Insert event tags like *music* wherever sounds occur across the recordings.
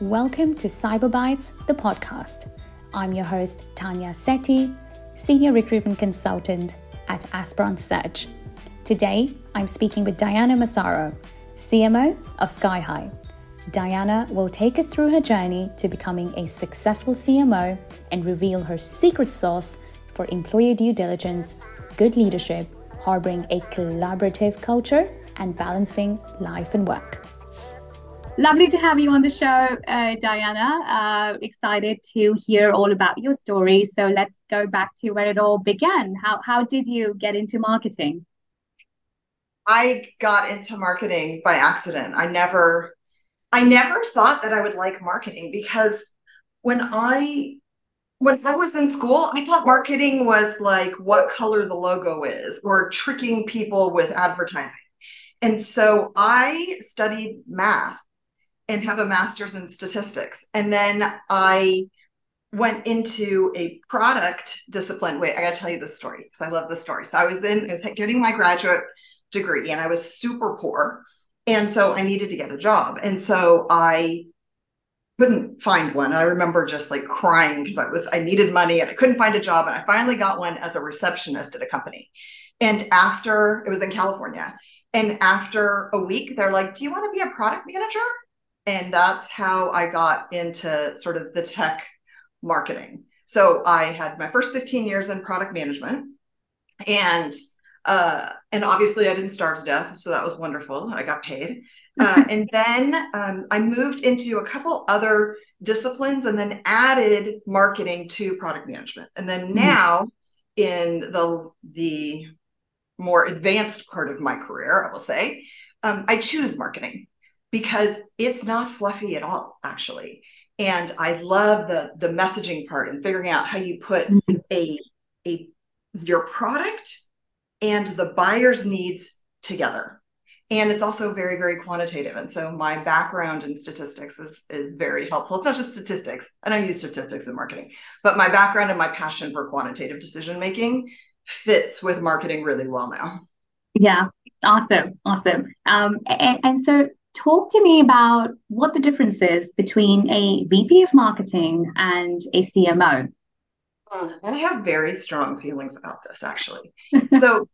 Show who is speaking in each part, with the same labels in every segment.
Speaker 1: Welcome to Cyberbytes, the podcast. I'm your host, Tanya Sethi, Senior Recruitment Consultant at Aspron Search. Today, I'm speaking with Diana Massaro, CMO of Skyhigh. Diana will take us through her journey to becoming a successful CMO and reveal her secret sauce for employee due diligence, good leadership, harboring a collaborative culture, and balancing life and work. Lovely to have you on the show, uh, Diana. Uh, excited to hear all about your story. So let's go back to where it all began. How how did you get into marketing?
Speaker 2: I got into marketing by accident. I never I never thought that I would like marketing because when I when I was in school, I thought marketing was like what color the logo is or tricking people with advertising. And so I studied math and have a master's in statistics. And then I went into a product discipline. Wait, I got to tell you this story because I love this story. So I was in getting my graduate degree and I was super poor. And so I needed to get a job. And so I couldn't find one. I remember just like crying because I was I needed money and I couldn't find a job. And I finally got one as a receptionist at a company. And after it was in California. And after a week, they're like, Do you want to be a product manager? And that's how I got into sort of the tech marketing. So I had my first 15 years in product management and uh, and obviously I didn't starve to death, so that was wonderful. I got paid. Uh, *laughs* and then um, I moved into a couple other disciplines and then added marketing to product management. And then mm-hmm. now in the the more advanced part of my career, I will say, um, I choose marketing because it's not fluffy at all, actually. And I love the the messaging part and figuring out how you put mm-hmm. a a your product and the buyer's needs together. And it's also very, very quantitative. And so my background in statistics is, is very helpful. It's not just statistics. and I use statistics in marketing, but my background and my passion for quantitative decision making fits with marketing really well now.
Speaker 1: Yeah, awesome, awesome. Um, and, and so talk to me about what the difference is between a VP of marketing and a CMO.
Speaker 2: I have very strong feelings about this actually. *laughs* so,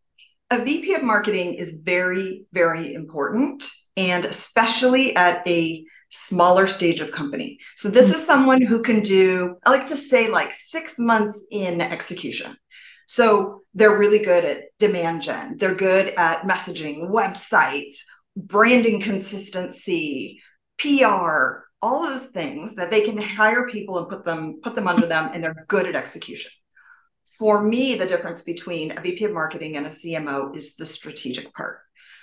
Speaker 2: a VP of marketing is very, very important, and especially at a smaller stage of company. So, this mm-hmm. is someone who can do, I like to say, like six months in execution. So, they're really good at demand gen, they're good at messaging, websites, branding consistency, PR, all those things that they can hire people and put them put them under them and they're good at execution. For me, the difference between a VP of marketing and a CMO is the strategic part.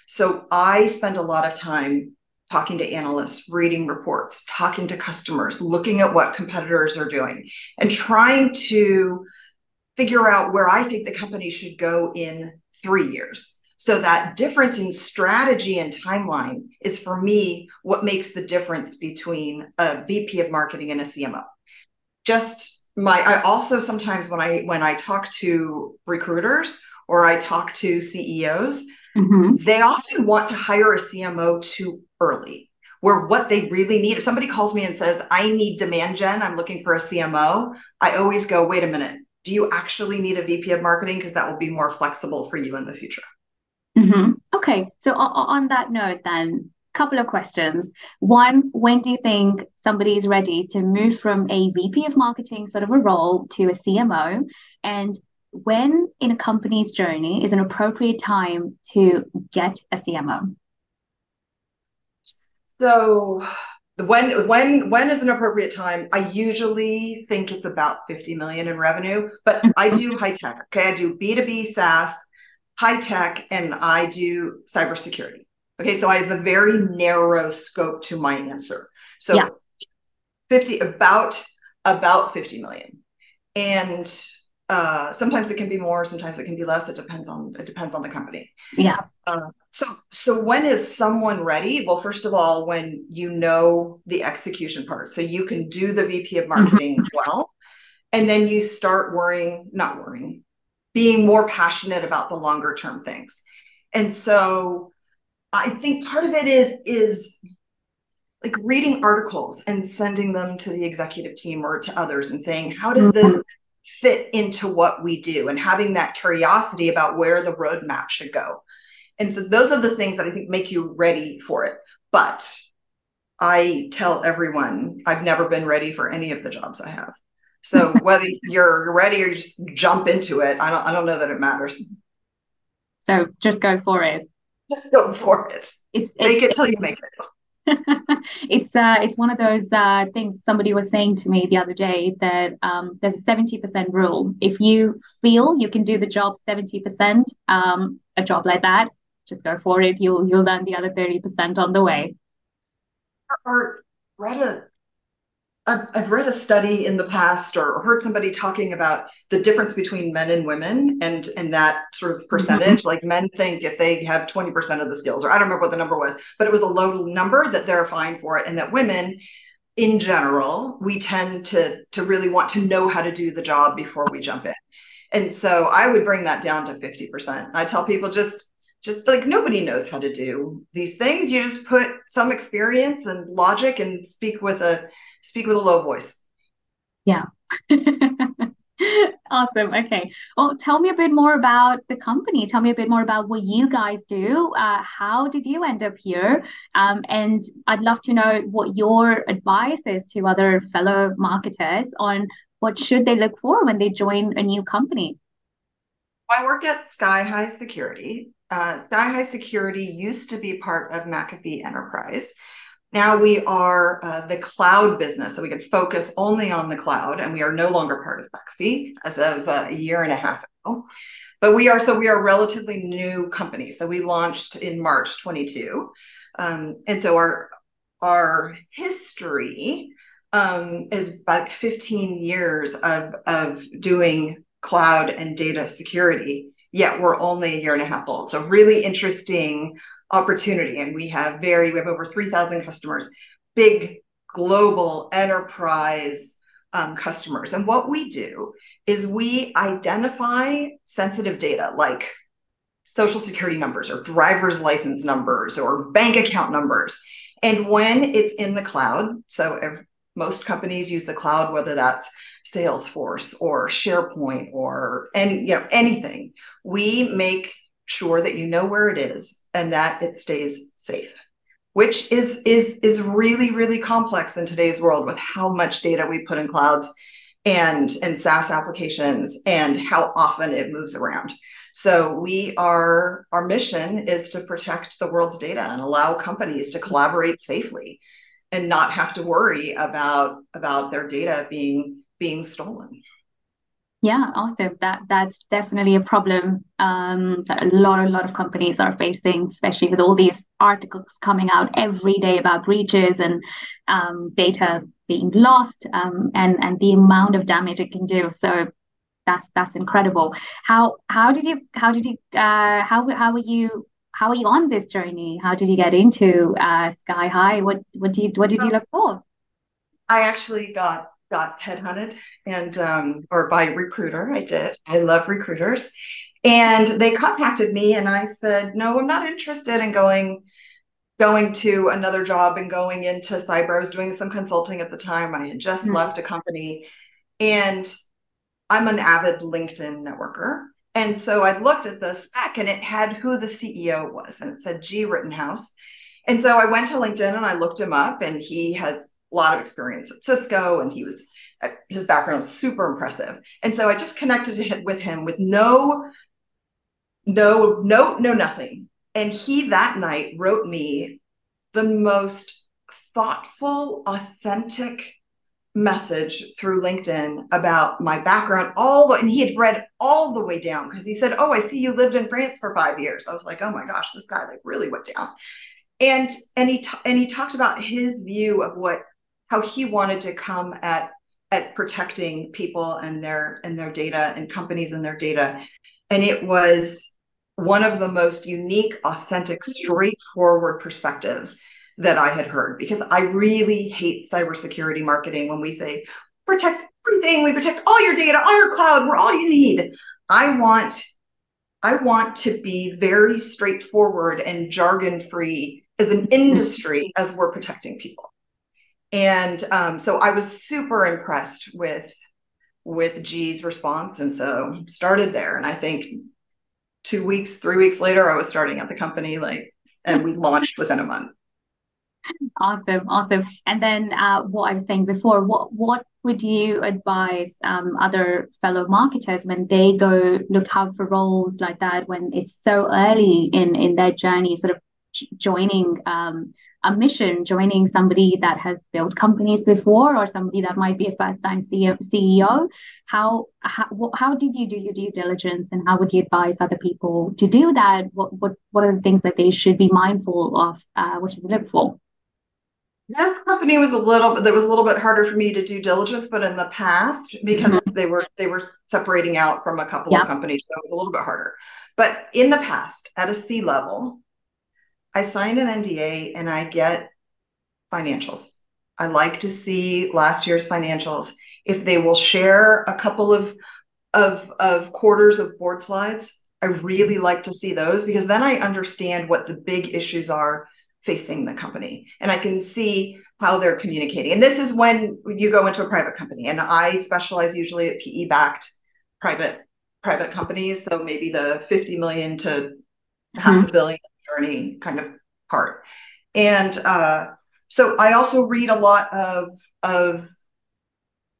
Speaker 2: So I spend a lot of time talking to analysts, reading reports, talking to customers, looking at what competitors are doing, and trying to figure out where I think the company should go in three years so that difference in strategy and timeline is for me what makes the difference between a VP of marketing and a CMO. Just my I also sometimes when I when I talk to recruiters or I talk to CEOs, mm-hmm. they often want to hire a CMO too early. Where what they really need, if somebody calls me and says, I need demand gen, I'm looking for a CMO, I always go, wait a minute, do you actually need a VP of marketing? Because that will be more flexible for you in the future.
Speaker 1: Mm-hmm. Okay, so on that note, then, couple of questions. One, when do you think somebody is ready to move from a VP of marketing sort of a role to a CMO? And when in a company's journey is an appropriate time to get a CMO?
Speaker 2: So when when when is an appropriate time i usually think it's about 50 million in revenue but i do high tech okay i do b2b saas high tech and I do cybersecurity. Okay, so I have a very narrow scope to my answer. So yeah. 50 about about 50 million. And uh, sometimes it can be more, sometimes it can be less. It depends on it depends on the company.
Speaker 1: Yeah.
Speaker 2: Uh, so so when is someone ready? Well, first of all, when you know the execution part, so you can do the VP of mm-hmm. marketing mm-hmm. well, and then you start worrying, not worrying, being more passionate about the longer term things. And so I think part of it is is like reading articles and sending them to the executive team or to others and saying, how does this mm-hmm. fit into what we do? And having that curiosity about where the roadmap should go. And so those are the things that I think make you ready for it. But I tell everyone I've never been ready for any of the jobs I have. So whether you're ready or you just jump into it, I don't I don't know that it matters.
Speaker 1: So just go for it.
Speaker 2: Just go for it. It's, make it's, it till you make it. *laughs*
Speaker 1: it's uh, it's one of those uh, things somebody was saying to me the other day that um, there's a 70% rule. If you feel you can do the job 70%, um, a job like that, just go for it. You'll you'll learn the other 30% on the way.
Speaker 2: Or read a I've read a study in the past or heard somebody talking about the difference between men and women and and that sort of percentage. Mm-hmm. Like men think if they have 20% of the skills, or I don't remember what the number was, but it was a low number that they're fine for it. And that women in general, we tend to to really want to know how to do the job before we jump in. And so I would bring that down to 50%. I tell people just just like nobody knows how to do these things. You just put some experience and logic and speak with a speak with a low voice.
Speaker 1: Yeah. *laughs* awesome. Okay. Well, tell me a bit more about the company. Tell me a bit more about what you guys do. Uh, how did you end up here? Um, and I'd love to know what your advice is to other fellow marketers on what should they look for when they join a new company.
Speaker 2: I work at Skyhigh Security. Uh, Skyhigh Security used to be part of McAfee Enterprise. Now we are uh, the cloud business, so we can focus only on the cloud, and we are no longer part of McAfee as of uh, a year and a half ago. But we are so we are a relatively new company. So we launched in March 22, um, and so our our history um, is about 15 years of of doing cloud and data security. Yet we're only a year and a half old. So really interesting opportunity. And we have very, we have over 3,000 customers, big global enterprise um, customers. And what we do is we identify sensitive data like social security numbers or driver's license numbers or bank account numbers. And when it's in the cloud, so if most companies use the cloud, whether that's Salesforce or SharePoint or any, you know, anything, we make sure that you know where it is and that it stays safe which is is is really really complex in today's world with how much data we put in clouds and and SaaS applications and how often it moves around. So we are our mission is to protect the world's data and allow companies to collaborate safely and not have to worry about about their data being being stolen.
Speaker 1: Yeah, also that that's definitely a problem um, that a lot, a lot of companies are facing, especially with all these articles coming out every day about breaches and um, data being lost, um, and and the amount of damage it can do. So that's that's incredible. How how did you how did you uh, how how were you how are you on this journey? How did you get into uh, Skyhigh? What what did you what did you look for?
Speaker 2: I actually got got headhunted and um, or by recruiter. I did. I love recruiters. And they contacted me and I said, no, I'm not interested in going going to another job and going into cyber. I was doing some consulting at the time. I had just mm-hmm. left a company and I'm an avid LinkedIn networker. And so I looked at the spec and it had who the CEO was and it said Gee Rittenhouse. And so I went to LinkedIn and I looked him up and he has a lot of experience at Cisco and he was uh, his background was super impressive. And so I just connected with him with no no no no nothing. And he that night wrote me the most thoughtful, authentic message through LinkedIn about my background all the and he had read all the way down because he said, "Oh, I see you lived in France for 5 years." I was like, "Oh my gosh, this guy like really went down." And and he t- and he talked about his view of what how he wanted to come at at protecting people and their and their data and companies and their data. And it was one of the most unique authentic straightforward perspectives that i had heard because i really hate cybersecurity marketing when we say protect everything. We protect all your data all your cloud. We're all you need. I want i want to be very straightforward and jargon free as an industry as we're protecting people And um, so I was super impressed with with Gee's response, and so started there. And I think two weeks, three weeks later, I was starting at the company, like, and we launched within a month. *laughs*
Speaker 1: Awesome, awesome. And then uh, what I was saying before, what what would you advise um, other fellow marketers when they go look out for roles like that when it's so early in in their journey, sort of joining um, a mission, joining somebody that has built companies before or somebody that might be a first time CEO? How, how, how did you do your due diligence and how would you advise other people to do that? What, what, what are the things that they should be mindful of? Uh, what should they look for?
Speaker 2: That company was a little that was a little bit harder for me to do diligence, but in the past, because mm-hmm. they were they were separating out from a couple of companies, so it was a little bit harder. But in the past, at a C level, I sign an NDA and I get financials. I like to see last year's financials. If they will share a couple of of of quarters of board slides, I really like to see those because then I understand what the big issues are facing the company and I can see how they're communicating. And this is when you go into a private company and I specialize usually at PE backed private private companies, so maybe the 50 million to mm-hmm. half a billion journey kind of part. And uh, so I also read a lot of of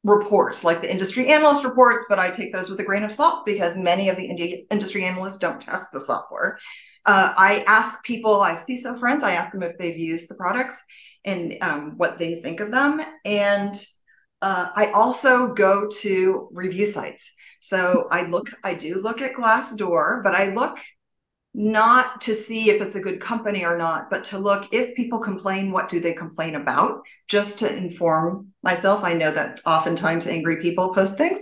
Speaker 2: reports like the industry analyst reports, but I take those with a grain of salt because many of the industry analysts don't test the software. Uh, I ask people, I have CISO friends, I ask them if they've used the products and um, what they think of them. And uh, I also go to review sites. So I look, I do look at Glassdoor, but I look not to see if it's a good company or not, but to look if people complain, what do they complain about? Just to inform myself. I know that oftentimes angry people post things.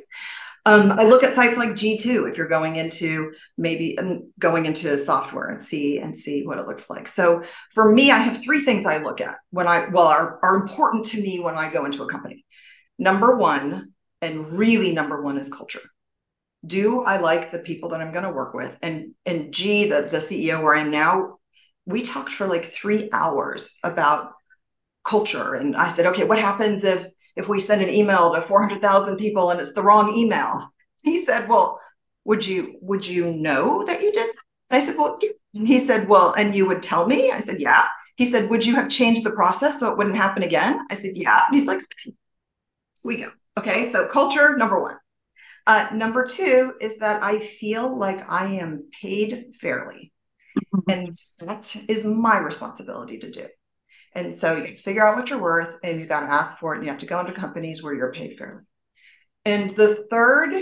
Speaker 2: Um, I look at sites like G2 if you're going into maybe um, going into software and see and see what it looks like. So for me, I have three things I look at when I well are, are important to me when I go into a company. Number one, and really number one is culture do I like the people that I'm going to work with? And and Gee, the the CEO where I am now, we talked for like three hours about culture, and I said, okay, what happens if if we send an email to 400,000 people and it's the wrong email? He said, well, would you would you know that you did? And I said, well, yeah. and he said, well, and you would tell me? I said, yeah. He said, would you have changed the process so it wouldn't happen again? I said, yeah. And he's like, okay. we go. Okay, so culture number one. Uh, number two is that I feel like I am paid fairly. Mm-hmm. And that is my responsibility to do. And so you figure out what you're worth and you've got to ask for it. And you have to go into companies where you're paid fairly. And the third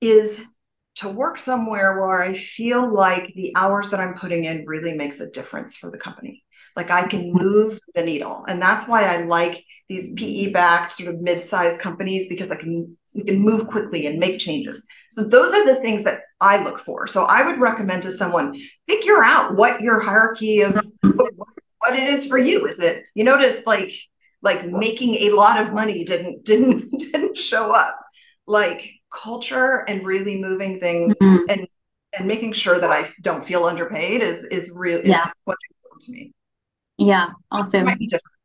Speaker 2: is to work somewhere where I feel like the hours that I'm putting in really makes a difference for the company. Like I can mm-hmm. move the needle. And that's why I like these PE backed sort of mid sized companies because I can you can move quickly and make changes. So those are the things that I look for. So I would recommend to someone figure out what your hierarchy of what it is for you. Is it you notice like like making a lot of money didn't didn't *laughs* didn't show up. Like culture and really moving things mm-hmm. and and making sure that I don't feel underpaid is is really yeah. what's important to me.
Speaker 1: Yeah, awesome. It might be different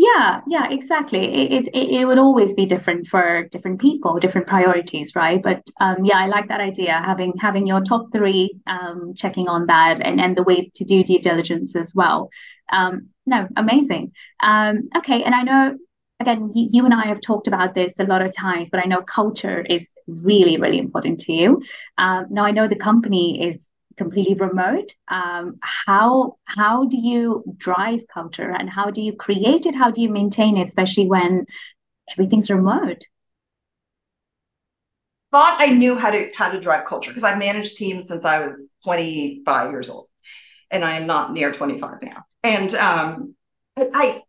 Speaker 1: yeah, yeah, exactly. It, it it would always be different for different people, different priorities, right? But um, yeah, I like that idea. Having having your top three, um, checking on that, and and the way to do due diligence as well. Um, no, amazing. Um, okay, and I know again, you, you and I have talked about this a lot of times, but I know culture is really really important to you. Um, now I know the company is completely remote. Um, how how do you drive culture and how do you create it? How do you maintain it especially when everything's remote?
Speaker 2: Thought i knew how to how to drive culture because i've managed teams since i was 25 years old and i am not near 25 now. And um, i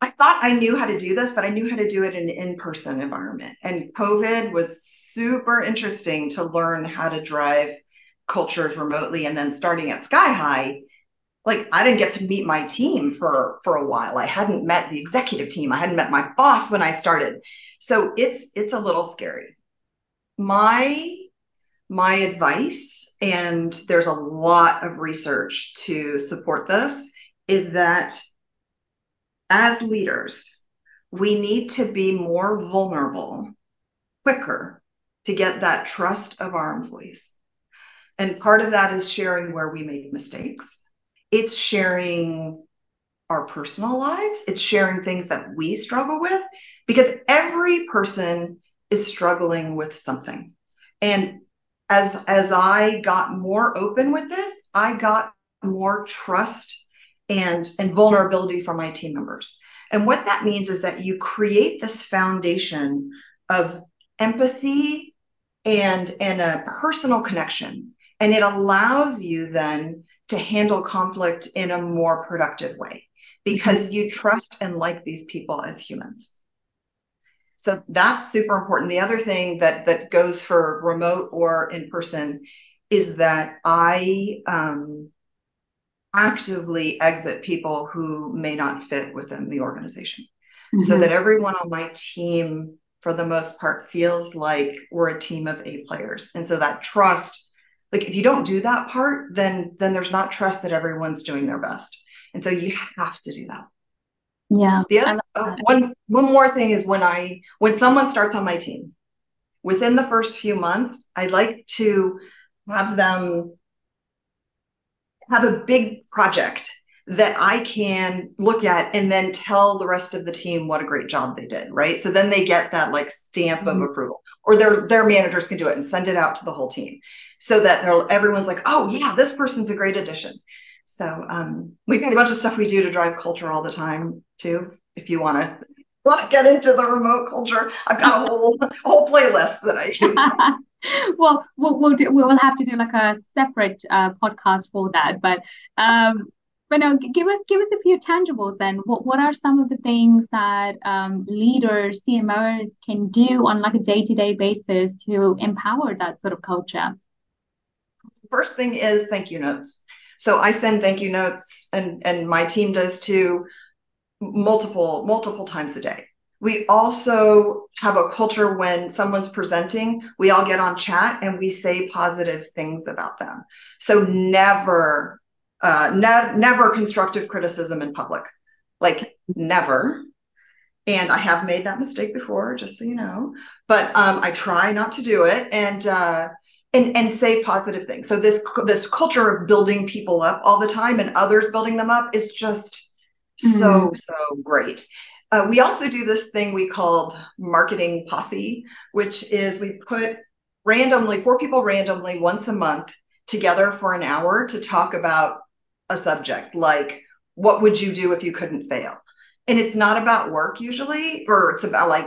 Speaker 2: I thought I knew how to do this, but I knew how to do it in an in-person environment. And COVID was super interesting to learn how to drive cultures remotely and then starting at Skyhigh like i didn't get to meet my team for for a while. I hadn't met the executive team. I hadn't met my boss when i started. So it's it's a little scary. My my advice and there's a lot of research to support this is that as leaders we need to be more vulnerable quicker to get that trust of our employees. And part of that is sharing where we make mistakes. It's sharing our personal lives. It's sharing things that we struggle with because every person is struggling with something. And as as I got more open with this, I got more trust and and vulnerability from my team members. And what that means is that you create this foundation of empathy and and a personal connection and it allows you then to handle conflict in a more productive way because you trust and like these people as humans so that's super important the other thing that that goes for remote or in person is that i um, actively exit people who may not fit within the organization mm-hmm. so that everyone on my team for the most part feels like we're a team of A players. And so that trust, like if you don't do that part, then then there's not trust that everyone's doing their best. And so you have to do that.
Speaker 1: Yeah.
Speaker 2: The other uh, one one more thing is when I when someone starts on my team, within the first few months, I like to have them have a big project that I can look at and then tell the rest of the team what a great job they did, right? So then they get that like stamp mm-hmm. of approval, or their their managers can do it and send it out to the whole team, so that everyone's like, oh yeah, this person's a great addition. So um, we've got a bunch of stuff we do to drive culture all the time too. If you want to want to get into the remote culture, I've got a whole whole playlist that I use. *laughs*
Speaker 1: well, we'll we'll, do, we'll have to do like a separate uh, podcast for that, but um, but no, give us give us a few tangibles then. What what are some of the things that um, leaders, CMOs can do on like a day to day basis to empower that sort of culture?
Speaker 2: First thing is thank you notes. So I send thank you notes, and and my team does too, multiple multiple times a day. We also have a culture when someone's presenting, we all get on chat and we say positive things about them. So never uh, ne- never constructive criticism in public, like never. And I have made that mistake before, just so you know. But um, I try not to do it and uh, and and say positive things. So this this culture of building people up all the time and others building them up is just mm-hmm. so so great. Uh, we also do this thing we called marketing posse, which is we put randomly four people randomly once a month together for an hour to talk about a subject like what would you do if you couldn't fail? And it's not about work usually or it's about like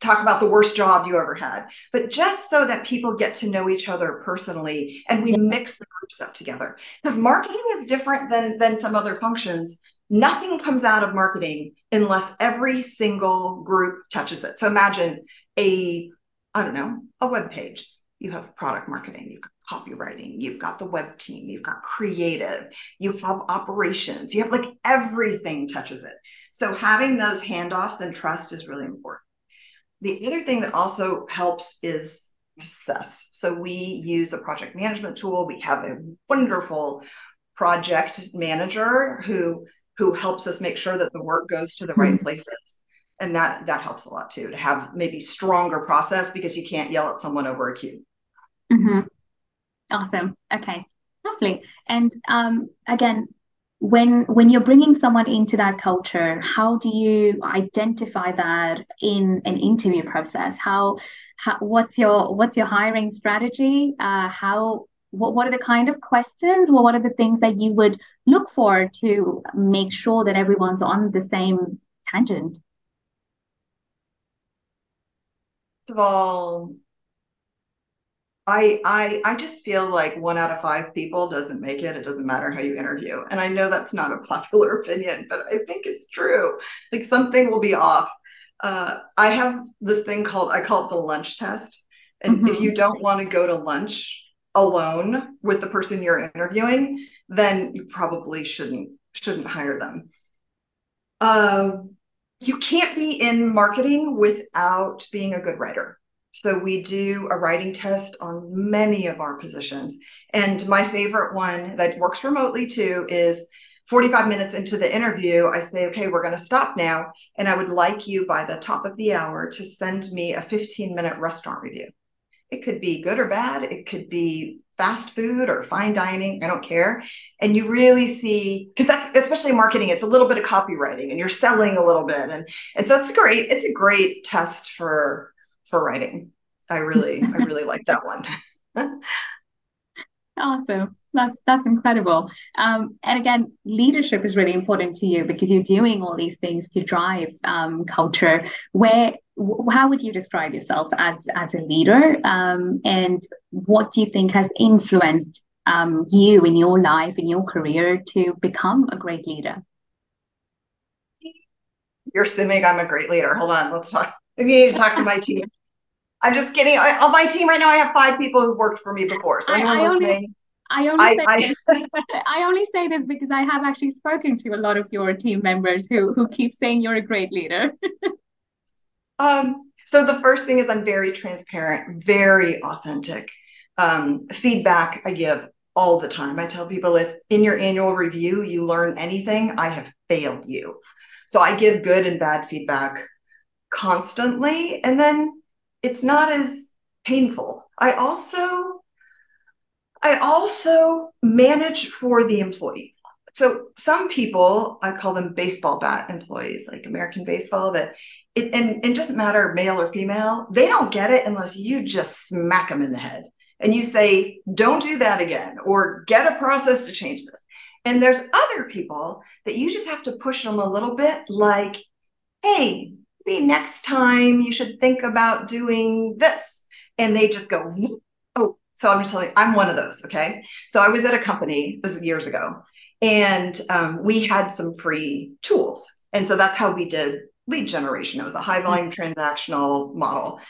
Speaker 2: talk about the worst job you ever had but just so that people get to know each other personally and we mix the groups up together. Because marketing is different than than some other functions. Nothing comes out of marketing unless every single group touches it. So imagine a i don't know a web page. You have product marketing, you've got copywriting, you've got the web team, you've got creative, you have operations, you have like everything touches it. So having those handoffs and trust is really important. The other thing that also helps is assess. So we use a project management tool. We have a wonderful project manager who who helps us make sure that the work goes to the right mm-hmm. places and that that helps a lot too to have maybe stronger process because you can't yell at someone over a queue
Speaker 1: Mm-hmm. Awesome. Okay. Lovely. And um, again, when when you're bringing someone into that culture, how do you identify that in an interview process? How, how what's your what's your hiring strategy? Uh, how what what are the kind of questions? Well, what are the things that you would look for to make sure that everyone's on the same tangent?
Speaker 2: First of all, I, I I just feel like one out of five people doesn't make it. It doesn't matter how you interview. And I know that's not a popular opinion, but I think it's true. Like something will be off. Uh, I have this thing called I call it the lunch test. And mm-hmm. if you don't want to go to lunch alone with the person you're interviewing, then you probably shouldn't shouldn't hire them. Uh, you can't be in marketing without being a good writer. So we do a writing test on many of our positions. And my favorite one that works remotely too is 45 minutes into the interview, I say, okay, we're going to stop now. And I would like you by the top of the hour to send me a 15 minute restaurant review. It could be good or bad. It could be fast food or fine dining. I don't care. And you really see, because that's especially marketing, it's a little bit of copywriting and you're selling a little bit. And, and so it's great. It's a great test for, for writing. I really, I really like that one. *laughs*
Speaker 1: awesome. That's that's incredible. Um, and again leadership is really important to you because you're doing all these things to drive um, culture. Where how would you describe yourself as as a leader? Um, and what do you think has influenced um, you in your life in your career to become a great leader?
Speaker 2: You're assuming i'm a great leader. Hold on. Let's talk. If you need to talk to my team I'm just kidding. I, on my team right now, I have five people who've worked for me before. So anyone I, I listening, only,
Speaker 1: I only, I, say this, *laughs* *laughs* I only say this because I have actually spoken to a lot of your team members who who keep saying you're a great leader. *laughs*
Speaker 2: um, so the first thing is I'm very transparent, very authentic. Um, feedback I give all the time. I tell people if in your annual review you learn anything, I have failed you. So I give good and bad feedback constantly, and then it's not as painful. I also I also manage for the employee. So some people, I call them baseball bat employees, like American baseball, that it and it doesn't matter male or female, they don't get it unless you just smack them in the head and you say, don't do that again, or get a process to change this. And there's other people that you just have to push them a little bit, like, hey, maybe next time you should think about doing this. And they just go, oh, so I'm just telling you, I'm one of those. Okay. So I was at a company, this was years ago, and um, we had some free tools. And so that's how we did lead generation. It was a high volume transactional model.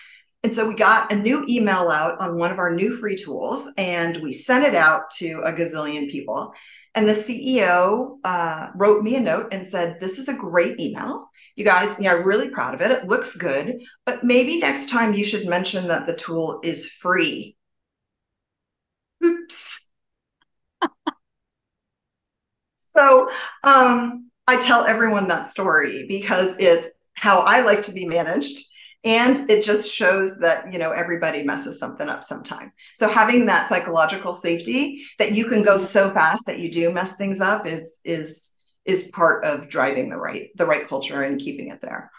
Speaker 2: And so we got a new email out on one of our new free tools, and we sent it out to a gazillion people. And the CEO uh, wrote me a note and said, This is a great email. You guys, yeah, really proud of it. It looks good, but maybe next time you should mention that the tool is free oops. *laughs* so um, I tell everyone that story because it's how I like to be managed. And it just shows that, you know, everybody messes something up sometime. So having that psychological safety that you can go so fast that you do mess things up is is is part of driving the right the right culture and keeping it there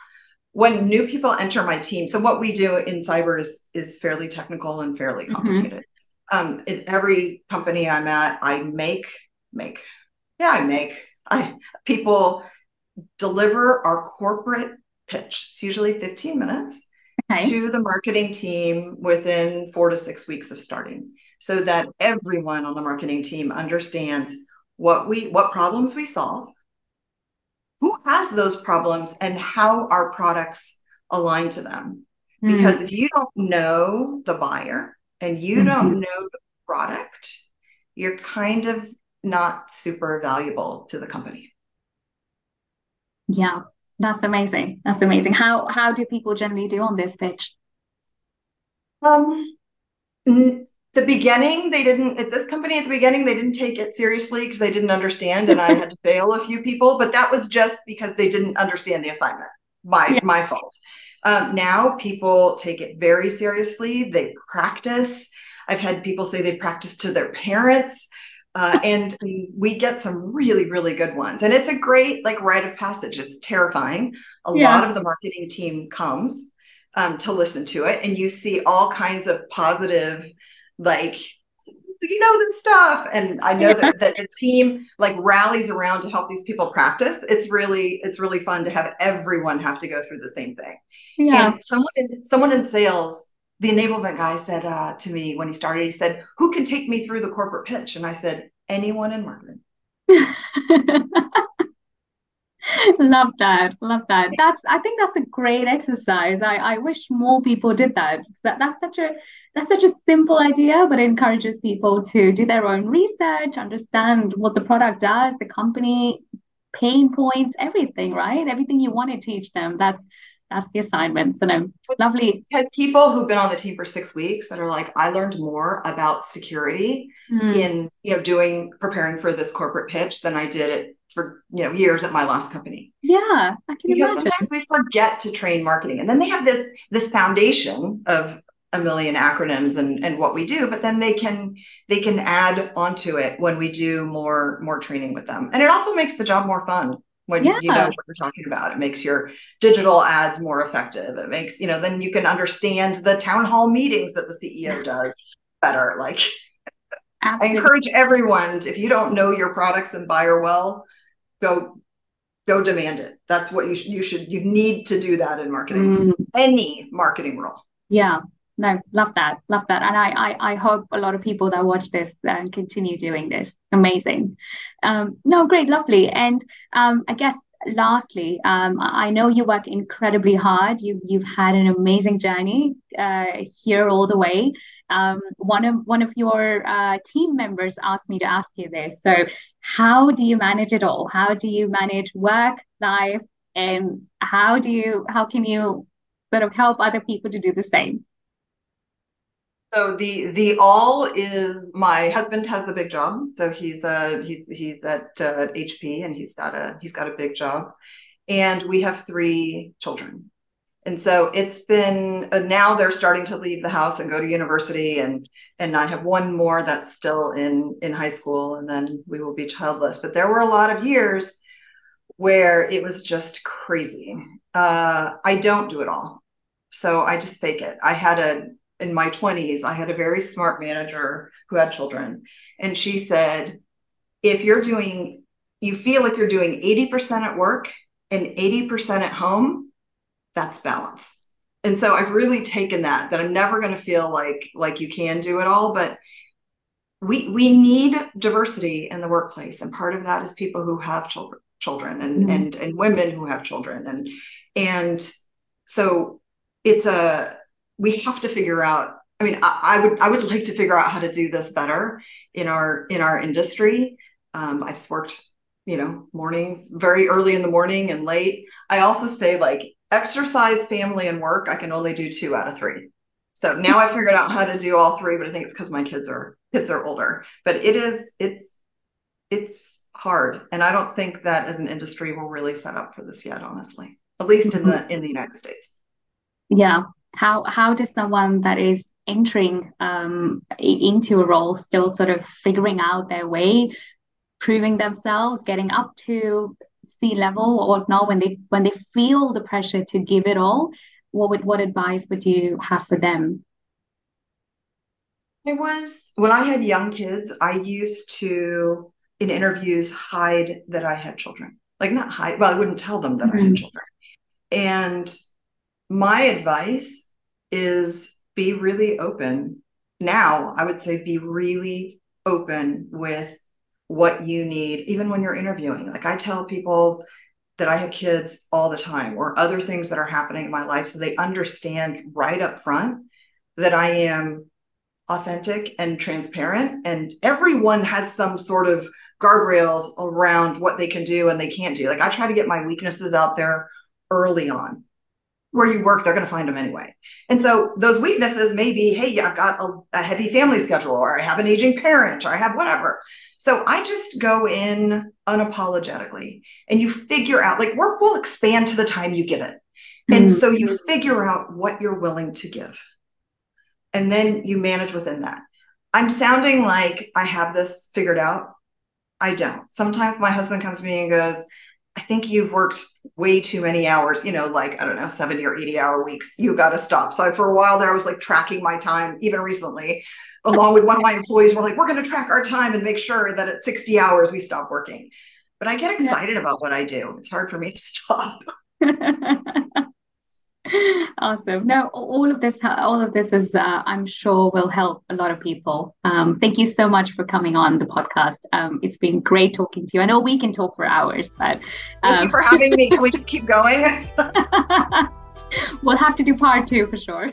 Speaker 2: when new people enter my team so what we do in cyber is is fairly technical and fairly mm-hmm. complicated um, in every company I'm at, I make make yeah, I make I people deliver our corporate pitch. It's usually 15 minutes okay. to the marketing team within four to six weeks of starting, so that everyone on the marketing team understands what we what problems we solve, who has those problems, and how our products align to them. Mm. Because if you don't know the buyer, and you mm-hmm. don't know the product, you're kind of not super valuable to the company.
Speaker 1: Yeah, that's amazing. That's amazing. How how do people generally do on this pitch?
Speaker 2: Um, the beginning they didn't at this company at the beginning they didn't take it seriously because they didn't understand, and I had to *laughs* fail a few people, but that was just because they didn't understand the assignment. My yeah. my fault. Um, now people take it very seriously. They practice. I've had people say they've practiced to their parents. Uh, *laughs* and we get some really, really good ones. And it's a great like rite of passage. It's terrifying. A yeah. lot of the marketing team comes um, to listen to it, and you see all kinds of positive, like you know this stuff. And i know that, that the team like rallies around to help these people practice. It's really it's really fun to have everyone have to go through the same thing. Yeah. And someone in, someone in sales the enablement guy said uh, to me when he started he said who can take me through the corporate pitch? And i said anyone in marketing *laughs* *laughs*
Speaker 1: love that love that. That's i think that's a great exercise. I i wish more people did that. That that's such a that's such a simple idea but it encourages people to do their own research understand what the product does the company pain points everything right? Everything you want to teach them that's that's the assignment. So no lovely.
Speaker 2: had people who've been on the team for six weeks that are like i learned more about security mm. in you know doing preparing for this corporate pitch than i did at for you know years at my last company.
Speaker 1: Yeah,
Speaker 2: because imagine. sometimes we forget to train marketing, and then they have this this foundation of a million acronyms and and what we do, but then they can they can add onto it when we do more more training with them, and it also makes the job more fun when yeah. you know what you're talking about. It makes your digital ads more effective. It makes you know then you can understand the town hall meetings that the CEO does better. Like Absolutely. I encourage everyone, if you don't know your products and buyer well, go go demand it. That's what you should you should you need to do that in marketing. Mm. Any marketing role.
Speaker 1: Yeah. No, love that. Love that. And I I, I hope a lot of people that watch this uh, continue doing this. Amazing. Um, no, great, lovely. And um, I guess lastly, um, I know you work incredibly hard. You you've had an amazing journey uh, here all the way. Um, one of one of your uh, team members asked me to ask you this. So, how do you manage it all? How do you manage work, life, and how do you how can you sort of help other people to do the same?
Speaker 2: So the the all is my husband has a big job. So he's uh he's he's at uh, HP and he's got a he's got a big job, and we have three children. And so it's been uh, now they're starting to leave the house and go to university, and and I have one more that's still in in high school, and then we will be childless. But there were a lot of years where it was just crazy. Uh, I don't do it all, so I just fake it. I had a in my 20s, I had a very smart manager who had children. And she said, if you're doing, you feel like you're doing 80% at work and 80% at home, that's balance. And so I've really taken that, that I'm never going to feel like, like you can do it all, but we, we need diversity in the workplace. And part of that is people who have children, children and, mm-hmm. and, and women who have children. And, and so it's a, we have to figure out i mean I, I, would i would like to figure out how to do this better in our in our industry um, i just worked you know mornings very early in the morning and late i also say like exercise family and work i can only do two out of three. So now i figured out how to do all three but i think it's because my kids are kids are older. But it is it's it's hard. And i don't think that as an industry we're really set up for this yet honestly at least in the mm-hmm. in the united states.
Speaker 1: Yeah. How how does someone that is entering um, into a role still sort of figuring out their way proving themselves getting up to C level or not when they when they feel the pressure to give it all what would what advice would you have for them
Speaker 2: it was when i had young kids i used to in interviews hide that i had children like not hide well i wouldn't tell them that mm-hmm. i had mm-hmm. children and my advice is be really open. Now, I would say be really open with what you need, even when you're interviewing. Like I tell people that I have kids all the time or other things that are happening in my life so they understand right up front that I am authentic and transparent. And everyone has some sort of guardrails around what they can do and they can't do. Like I try to get my weaknesses out there early on where you work, they're going to find them anyway. And so those weaknesses may be, hey, I've got a, a, heavy family schedule, or I have an aging parent, or I have whatever. So I just go in unapologetically and you figure out, like, work will expand to the time you give it. And mm-hmm. so you figure out what you're willing to give. And then you manage within that. I'm sounding like I have this figured out. I don't. Sometimes my husband comes to me and goes, I think you've worked way too many hours, you know, like, I don't know, 70 or 80 hour weeks. You got to stop. So for a while there, I was like tracking my time, even recently, along with one of my employees. We're like, we're going to track our time and make sure that at 60 hours we stop working. But I get excited yeah. about what I do. It's hard for me to *laughs* stop. *laughs* *laughs*
Speaker 1: awesome. No all of this all of this is uh, i'm sure will help a lot of people. Um, thank you so much for coming on the podcast. Um, it's been great talking to you. I know we can talk for hours but um,
Speaker 2: thank you um, for having me. Can we just keep going? *laughs* *laughs*
Speaker 1: We'll have to do part two for sure